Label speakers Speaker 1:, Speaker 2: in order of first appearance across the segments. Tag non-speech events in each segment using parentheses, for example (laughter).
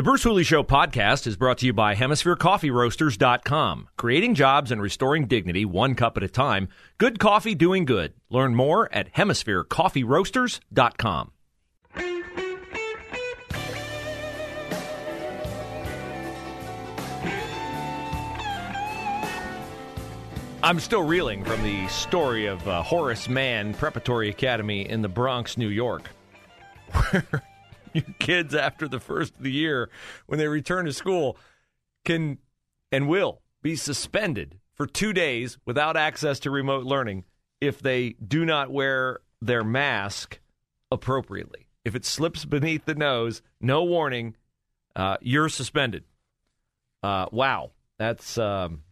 Speaker 1: The Bruce Hooley Show podcast is brought to you by HemisphereCoffeeRoasters.com. Creating jobs and restoring dignity one cup at a time. Good coffee doing good. Learn more at HemisphereCoffeeRoasters.com. I'm still reeling from the story of uh, Horace Mann Preparatory Academy in the Bronx, New York, (laughs) (laughs) kids, after the first of the year, when they return to school, can and will be suspended for two days without access to remote learning if they do not wear their mask appropriately. If it slips beneath the nose, no warning, uh, you're suspended. Uh, wow, that's um,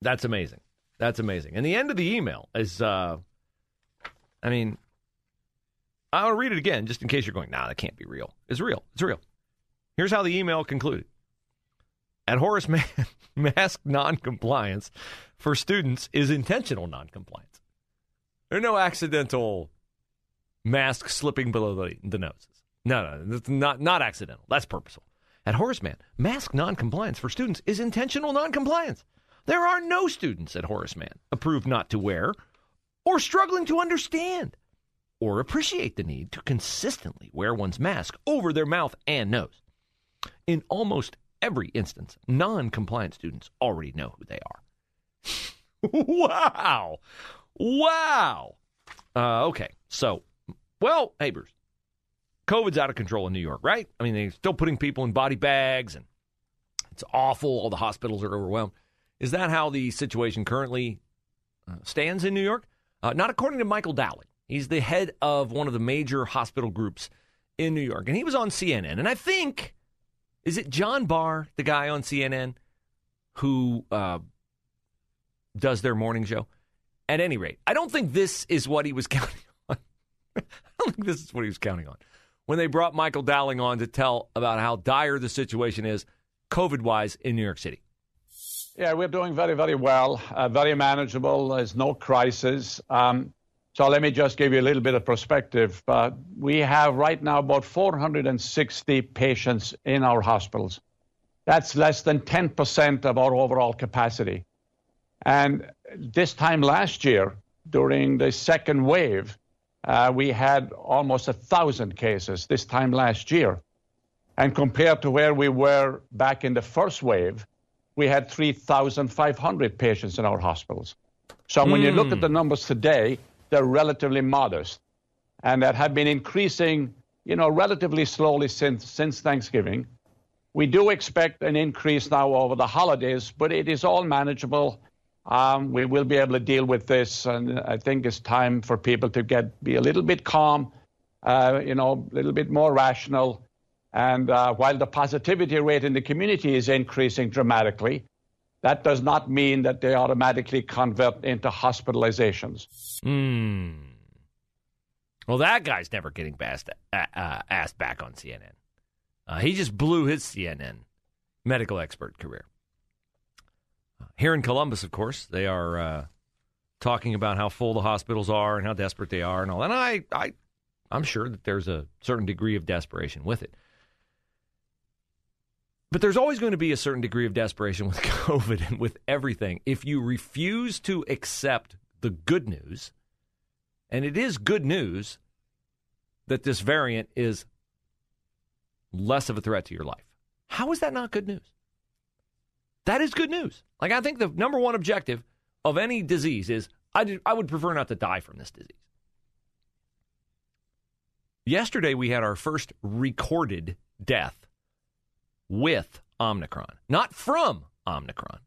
Speaker 1: that's amazing. That's amazing. And the end of the email is, uh, I mean, I'll read it again just in case you're going, nah, that can't be real. It's real. It's real. Here's how the email concluded. At Horace Mann, (laughs) mask noncompliance for students is intentional noncompliance. There are no accidental mask slipping below the, the noses. No, no, it's not, not accidental. That's purposeful. At Horace Mann, mask noncompliance for students is intentional noncompliance. There are no students at Horace Mann approved not to wear or struggling to understand or appreciate the need to consistently wear one's mask over their mouth and nose. In almost every instance, non compliant students already know who they are. (laughs) wow. Wow. Uh, okay. So, well, hey, Bruce, COVID's out of control in New York, right? I mean, they're still putting people in body bags and it's awful. All the hospitals are overwhelmed. Is that how the situation currently uh, stands in New York? Uh, not according to Michael Dowling. He's the head of one of the major hospital groups in New York. And he was on CNN. And I think, is it John Barr, the guy on CNN, who uh, does their morning show? At any rate, I don't think this is what he was (laughs) counting on. I don't think this is what he was counting on when they brought Michael Dowling on to tell about how dire the situation is, COVID wise, in New York City.
Speaker 2: Yeah, we're doing very, very well, uh, very manageable. There's no crisis. Um, so let me just give you a little bit of perspective. Uh, we have right now about 460 patients in our hospitals. That's less than 10% of our overall capacity. And this time last year, during the second wave, uh, we had almost a thousand cases this time last year. And compared to where we were back in the first wave, we had 3,500 patients in our hospitals. So when mm. you look at the hmm. numbers today, they're relatively modest. And that have been increasing, you know, relatively slowly since, since Thanksgiving. We do expect an increase now over the holidays, but it is all manageable. Um, we will be able to deal with this, and I think it's time for people to get be a little bit calm, uh, you know, a little bit more rational, and uh, while the positivity rate in the community is increasing dramatically, that does not mean that they automatically convert into hospitalizations.
Speaker 1: Hmm. Well, that guy's never getting asked, uh, uh, asked back on CNN. Uh, he just blew his CNN medical expert career. Uh, here in Columbus, of course, they are uh, talking about how full the hospitals are and how desperate they are and all. And I, I, I'm sure that there's a certain degree of desperation with it. But there's always going to be a certain degree of desperation with (laughs) COVID and with everything. If you refuse to accept the good news, and it is good news that this variant is less of a threat to your life. How is that not good news? That is good news. Like, I think the number one objective of any disease is I, do, I would prefer not to die from this disease. Yesterday, we had our first recorded death with Omicron, not from Omicron.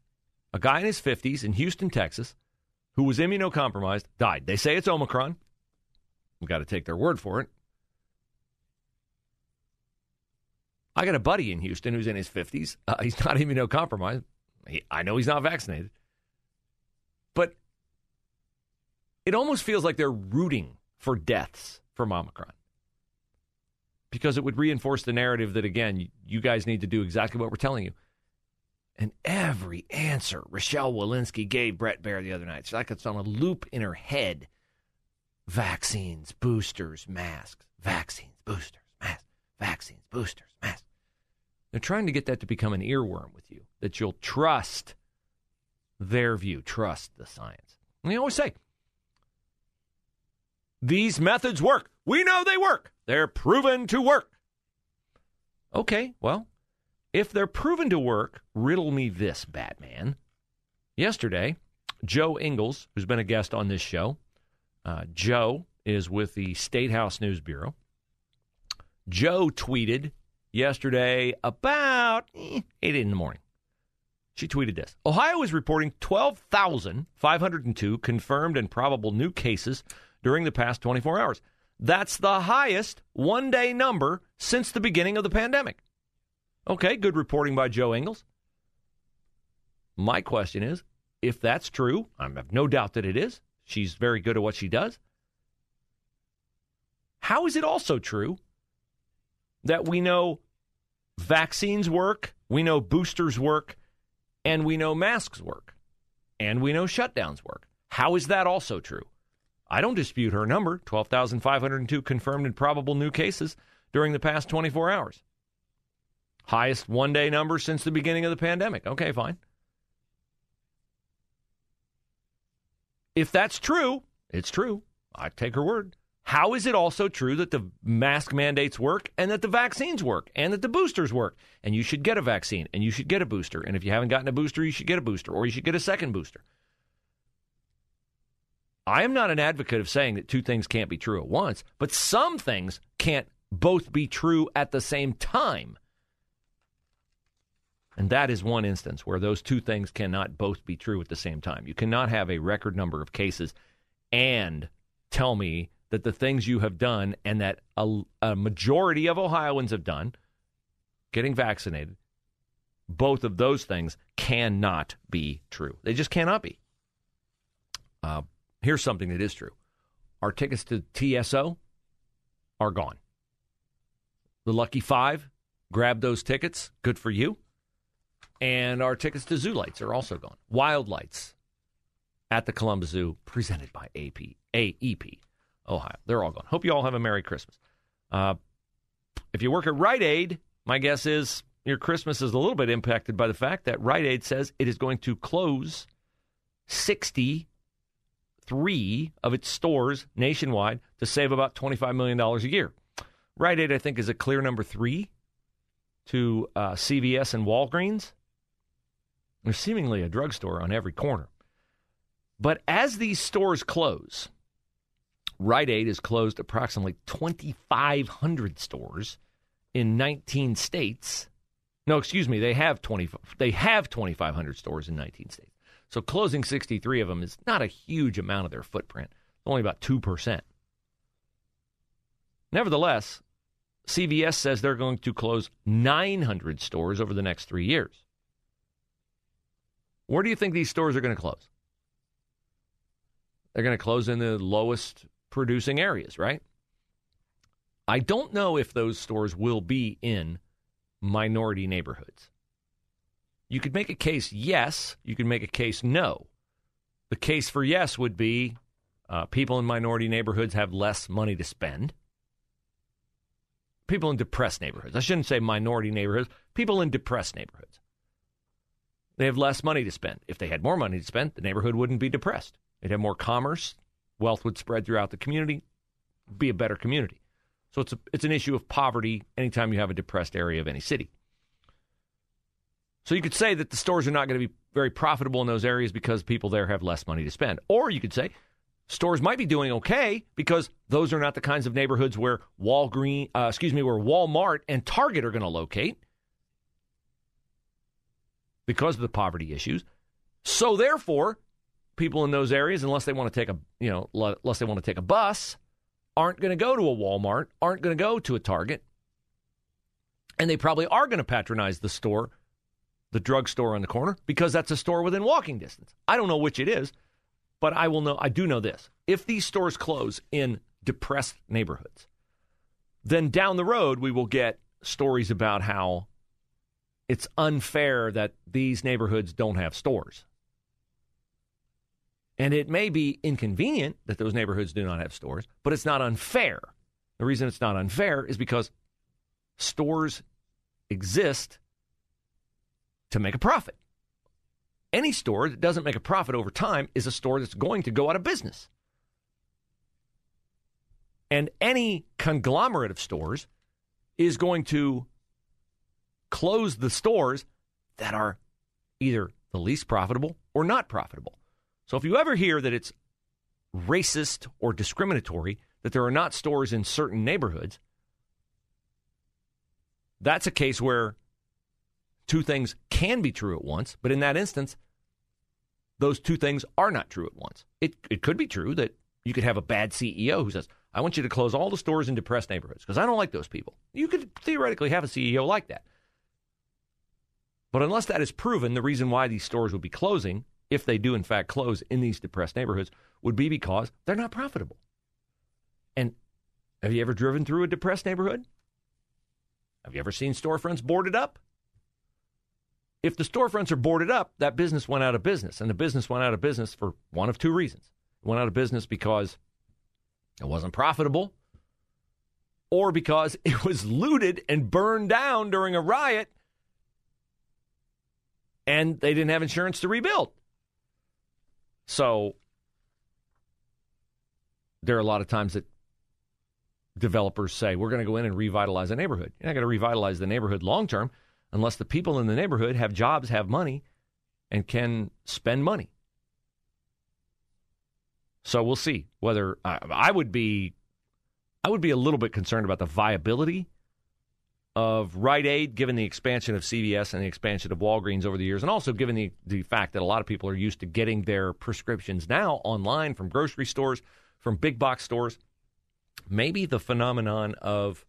Speaker 1: A guy in his 50s in Houston, Texas, who was immunocompromised, died. They say it's Omicron. We've got to take their word for it. I got a buddy in Houston who's in his 50s. Uh, he's not (laughs) immunocompromised. He, I know he's not vaccinated. But it almost feels like they're rooting for deaths from Omicron because it would reinforce the narrative that, again, you guys need to do exactly what we're telling you. And every answer Rochelle Walensky gave Bret Baier the other night, it's like it's on a loop in her head. Vaccines, boosters, masks, vaccines, boosters, masks, vaccines, boosters, masks. They're trying to get that to become an earworm with you, that you'll trust their view, trust the science. And they always say, these methods work. We know they work. They're proven to work. Okay, well, if they're proven to work, riddle me this, Batman. Yesterday, Jo Ingles, who's been a guest on this show, uh, Jo is with the State House News Bureau. Jo tweeted yesterday about eh, 8 in the morning. She tweeted this Ohio is reporting 12,502 confirmed and probable new cases during the past 24 hours. That's the highest one day number since the beginning of the pandemic. Okay, good reporting by Jo Ingles. My question is if that's true, I have no doubt that it is. She's very good at what she does. How is it also true that we know vaccines work, we know boosters work, and we know masks work, and we know shutdowns work? How is that also true? I don't dispute her number 12,502 confirmed and probable new cases during the past 24 hours. Highest one day number since the beginning of the pandemic. Okay, fine. If that's true, it's true. I take her word. How is it also true that the mask mandates work and that the vaccines work and that the boosters work? And you should get a vaccine and you should get a booster. And if you haven't gotten a booster, you should get a booster or you should get a second booster. I am not an advocate of saying that two things can't be true at once, but some things can't both be true at the same time. And that is one instance where those two things cannot both be true at the same time. You cannot have a record number of cases and tell me that the things you have done and that a, a majority of Ohioans have done, getting vaccinated, both of those things cannot be true. They just cannot be. Uh, here's something that is true our tickets to TSO are gone. The lucky five, grab those tickets. Good for you. And our tickets to Zoo Lights are also gone. Wild Lights at the Columbus Zoo, presented by AP, AEP, Ohio. They're all gone. Hope you all have a Merry Christmas. Uh, if you work at Rite Aid, my guess is your Christmas is a little bit impacted by the fact that Rite Aid says it is going to close 60 three of its stores nationwide to save about $25 million a year. Rite Aid, I think, is a clear number three to uh, CVS and Walgreens. There's seemingly a drugstore on every corner. But as these stores close, Rite Aid has closed approximately 2,500 stores in 19 states. No, excuse me, they have 20, they have 2,500 stores in 19 states. So closing 63 of them is not a huge amount of their footprint, only about 2%. Nevertheless, CVS says they're going to close 900 stores over the next three years. Where do you think these stores are going to close? They're going to close in the lowest producing areas, right? I don't know if those stores will be in minority neighborhoods. You could make a case yes, you could make a case no. The case for yes would be uh, people in minority neighborhoods have less money to spend. People in depressed neighborhoods. I shouldn't say minority neighborhoods. People in depressed neighborhoods. They have less money to spend. If they had more money to spend, the neighborhood wouldn't be depressed. They'd have more commerce. Wealth would spread throughout the community. Be a better community. So it's a, it's an issue of poverty anytime you have a depressed area of any city. So you could say that the stores are not going to be very profitable in those areas because people there have less money to spend. Or you could say stores might be doing okay because those are not the kinds of neighborhoods where Walgreen, uh, excuse me, where Walmart and Target are going to locate because of the poverty issues. So therefore, people in those areas, unless they want to take a you know unless they want to take a bus, aren't going to go to a Walmart, aren't going to go to a Target, And they probably are going to patronize the store, the drugstore on the corner, because that's a store within walking distance. I don't know which it is, but I will know I do know this. If these stores close in depressed neighborhoods, then down the road we will get stories about how it's unfair that these neighborhoods don't have stores. And it may be inconvenient that those neighborhoods do not have stores, but it's not unfair. The reason it's not unfair is because stores exist to make a profit. Any store that doesn't make a profit over time is a store that's going to go out of business. And any conglomerate of stores is going to close the stores that are either the least profitable or not profitable. So if you ever hear that it's racist or discriminatory that there are not stores in certain neighborhoods, that's a case where two things can be true at once, but in that instance, those two things are not true at once. It, it could be true that you could have a bad CEO who says, I want you to close all the stores in depressed neighborhoods because I don't like those people. You could theoretically have a CEO like that. But unless that is proven, the reason why these stores would be closing, if they do in fact close in these depressed neighborhoods, would be because they're not profitable. And have you ever driven through a depressed neighborhood? Have you ever seen storefronts boarded up? If the storefronts are boarded up, that business went out of business. And the business went out of business for one of two reasons. It went out of business because it wasn't profitable, or because (laughs) it was looted and burned down during a riot and they didn't have insurance to rebuild. So there are a lot of times that developers say, we're going to go in and revitalize a neighborhood. You're not going to revitalize the neighborhood long term unless the people in the neighborhood have jobs, have money, and can spend money. So we'll see whether uh, I would be I would be a little bit concerned about the viability of Rite Aid, given the expansion of CVS and the expansion of Walgreens over the years, and also given the, the fact that a lot of people are used to getting their prescriptions now online from grocery stores, from big box stores. Maybe the phenomenon of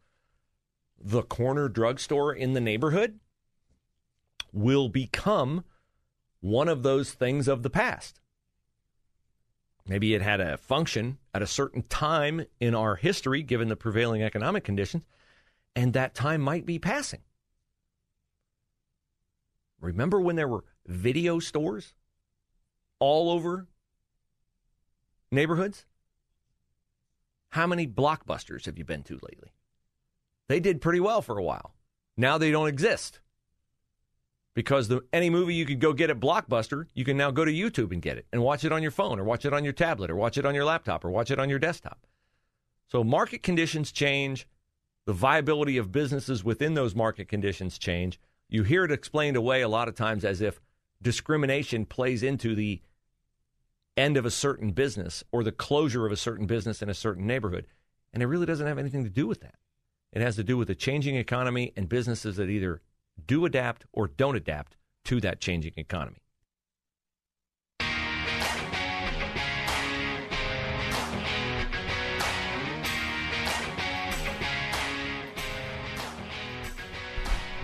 Speaker 1: the corner drugstore in the neighborhood will become one of those things of the past. Maybe it had a function at a certain time in our history, given the prevailing economic conditions, and that time might be passing. Remember when there were video stores all over neighborhoods? How many blockbusters have you been to lately? They did pretty well for a while. Now they don't exist because the, any movie you could go get at Blockbuster, you can now go to YouTube and get it and watch it on your phone or watch it on your tablet or watch it on your laptop or watch it on your desktop. So market conditions change, the viability of businesses within those market conditions change. You hear it explained away a lot of times as if discrimination plays into the end of a certain business or the closure of a certain business in a certain neighborhood. And it really doesn't have anything to do with that. It has to do with a changing economy and businesses that either do adapt or don't adapt to that changing economy.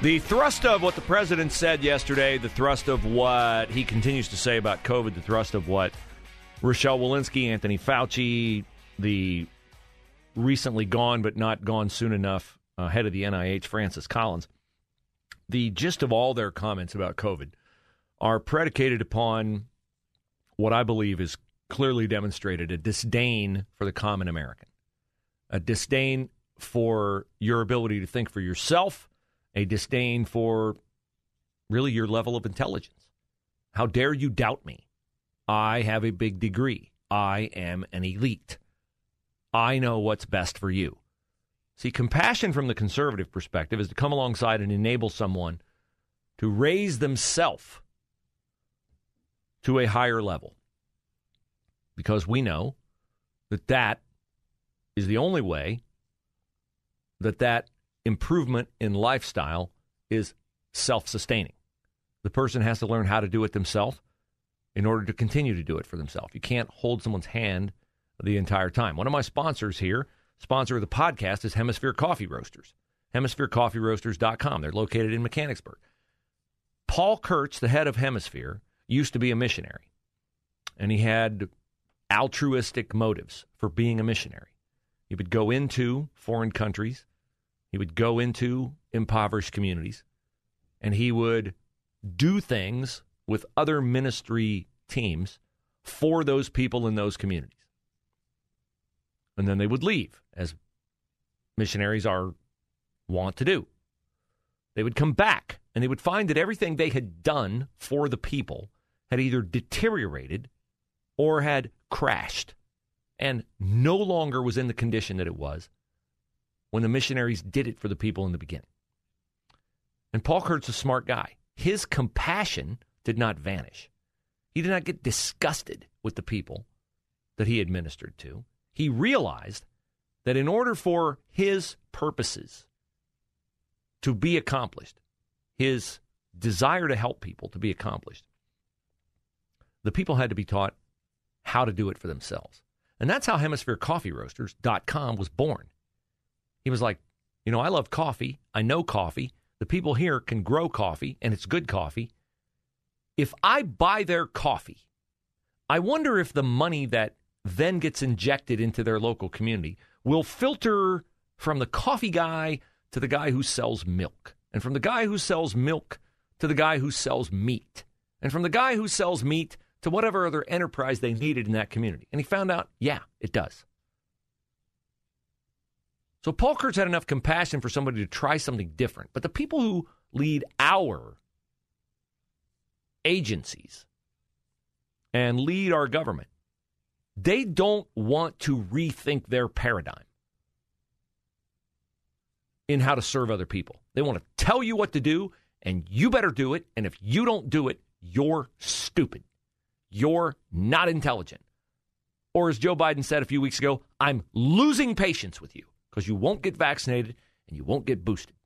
Speaker 1: The thrust of what the president said yesterday, the thrust of what he continues to say about COVID, the thrust of what Rochelle Walensky, Anthony Fauci, the recently gone but not gone soon enough uh, head of the NIH, Francis Collins, the gist of all their comments about COVID are predicated upon what I believe is clearly demonstrated a disdain for the common American, a disdain for your ability to think for yourself a disdain for really your level of intelligence. How dare you doubt me? I have a big degree. I am an elite. I know what's best for you. See, compassion from the conservative perspective is to come alongside and enable someone to raise themselves to a higher level. Because we know that that is the only way that that improvement in lifestyle is self sustaining. The person has to learn how to do it themselves in order to continue to do it for themselves. You can't hold someone's hand the entire time. One of my sponsors here, sponsor of the podcast, is Hemisphere Coffee Roasters. HemisphereCoffeeRoasters.com. They're located in Mechanicsburg. Paul Kurtz, the head of Hemisphere, used to be a missionary, and he had altruistic motives for being a missionary. He would go into foreign countries, he would go into impoverished communities, and he would do things with other ministry teams for those people in those communities. And then they would leave, as missionaries are wont to do. They would come back and they would find that everything they had done for the people had either deteriorated or had crashed and no longer was in the condition that it was when the missionaries did it for the people in the beginning. And Paul Kurt's a smart guy. His compassion did not vanish. He did not get disgusted with the people that he administered to. He realized that in order for his purposes to be accomplished, his desire to help people to be accomplished, the people had to be taught how to do it for themselves. And that's how HemisphereCoffeeRoasters.com was born. He was like, you know, I love coffee. I know coffee. The people here can grow coffee, and it's good coffee. If I buy their coffee, I wonder if the money that then gets injected into their local community will filter from the coffee guy to the guy who sells milk, and from the guy who sells milk to the guy who sells meat, and from the guy who sells meat to whatever other enterprise they needed in that community. And he found out, yeah, it does. So Paul Kurtz had enough compassion for somebody to try something different. But the people who lead our agencies and lead our government, they don't want to rethink their paradigm in how to serve other people. They want to tell you what to do, and you better do it. And if you don't do it, you're stupid. You're not intelligent. Or as Joe Biden said a few weeks ago, I'm losing patience with you because you won't get vaccinated and you won't get boosted.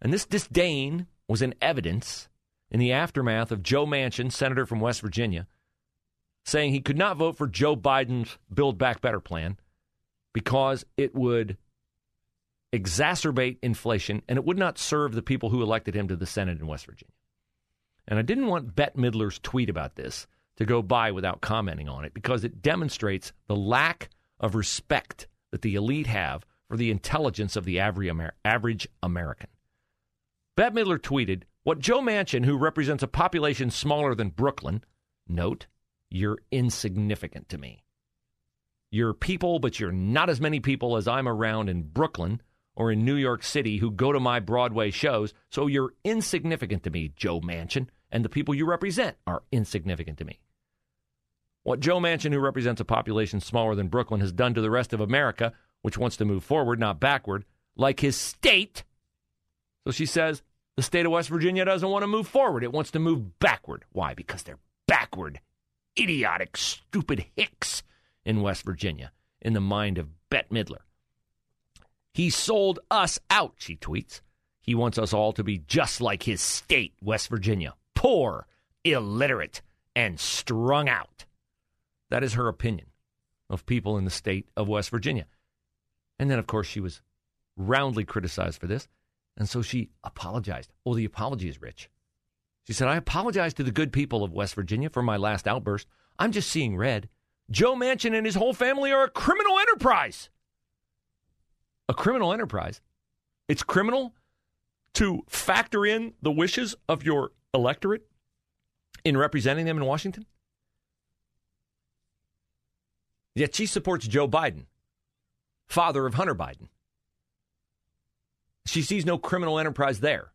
Speaker 1: And this disdain was in evidence in the aftermath of Joe Manchin, senator from West Virginia, saying he could not vote for Joe Biden's Build Back Better plan because it would exacerbate inflation and it would not serve the people who elected him to the Senate in West Virginia. And I didn't want Bette Midler's tweet about this to go by without commenting on it because it demonstrates the lack of respect that the elite have for the intelligence of the average American. Bette Midler tweeted, What Joe Manchin, who represents a population smaller than Brooklyn, note, you're insignificant to me. You're people, but you're not as many people as I'm around in Brooklyn or in New York City who go to my Broadway shows, so you're insignificant to me, Joe Manchin and the people you represent are insignificant to me. What Joe Manchin, who represents a population smaller than Brooklyn, has done to the rest of America, which wants to move forward, not backward, like his state. So she says the state of West Virginia doesn't want to move forward. It wants to move backward. Why? Because they're backward, idiotic, stupid hicks in West Virginia, in the mind of Bette Midler. He sold us out, she tweets. He wants us all to be just like his state, West Virginia poor, illiterate, and strung out. That is her opinion of people in the state of West Virginia. And then, of course, she was roundly criticized for this. And so she apologized. Oh, the apology is rich. She said, I apologize to the good people of West Virginia for my last outburst. I'm just seeing red. Joe Manchin and his whole family are a criminal enterprise. A criminal enterprise. It's criminal to factor in the wishes of your electorate in representing them in Washington? Yet she supports Joe Biden, father of Hunter Biden. She sees no criminal enterprise there.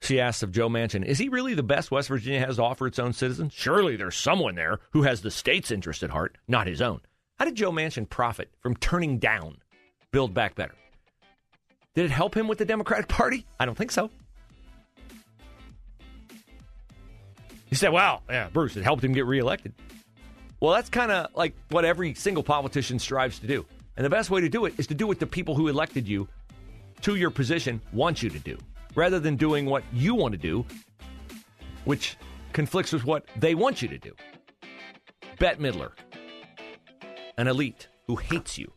Speaker 1: She asks of Joe Manchin, is he really the best West Virginia has to offer its own citizens? Surely there's someone there who has the state's interest at heart, not his own. How did Joe Manchin profit from turning down Build Back Better? Did it help him with the Democratic Party? I don't think so. He said, well, yeah, Bruce, it helped him get reelected. Well, that's kind of like what every single politician strives to do. And the best way to do it is to do what the people who elected you to your position want you to do, rather than doing what you want to do, which conflicts with what they want you to do. Bette Midler, an elite who hates you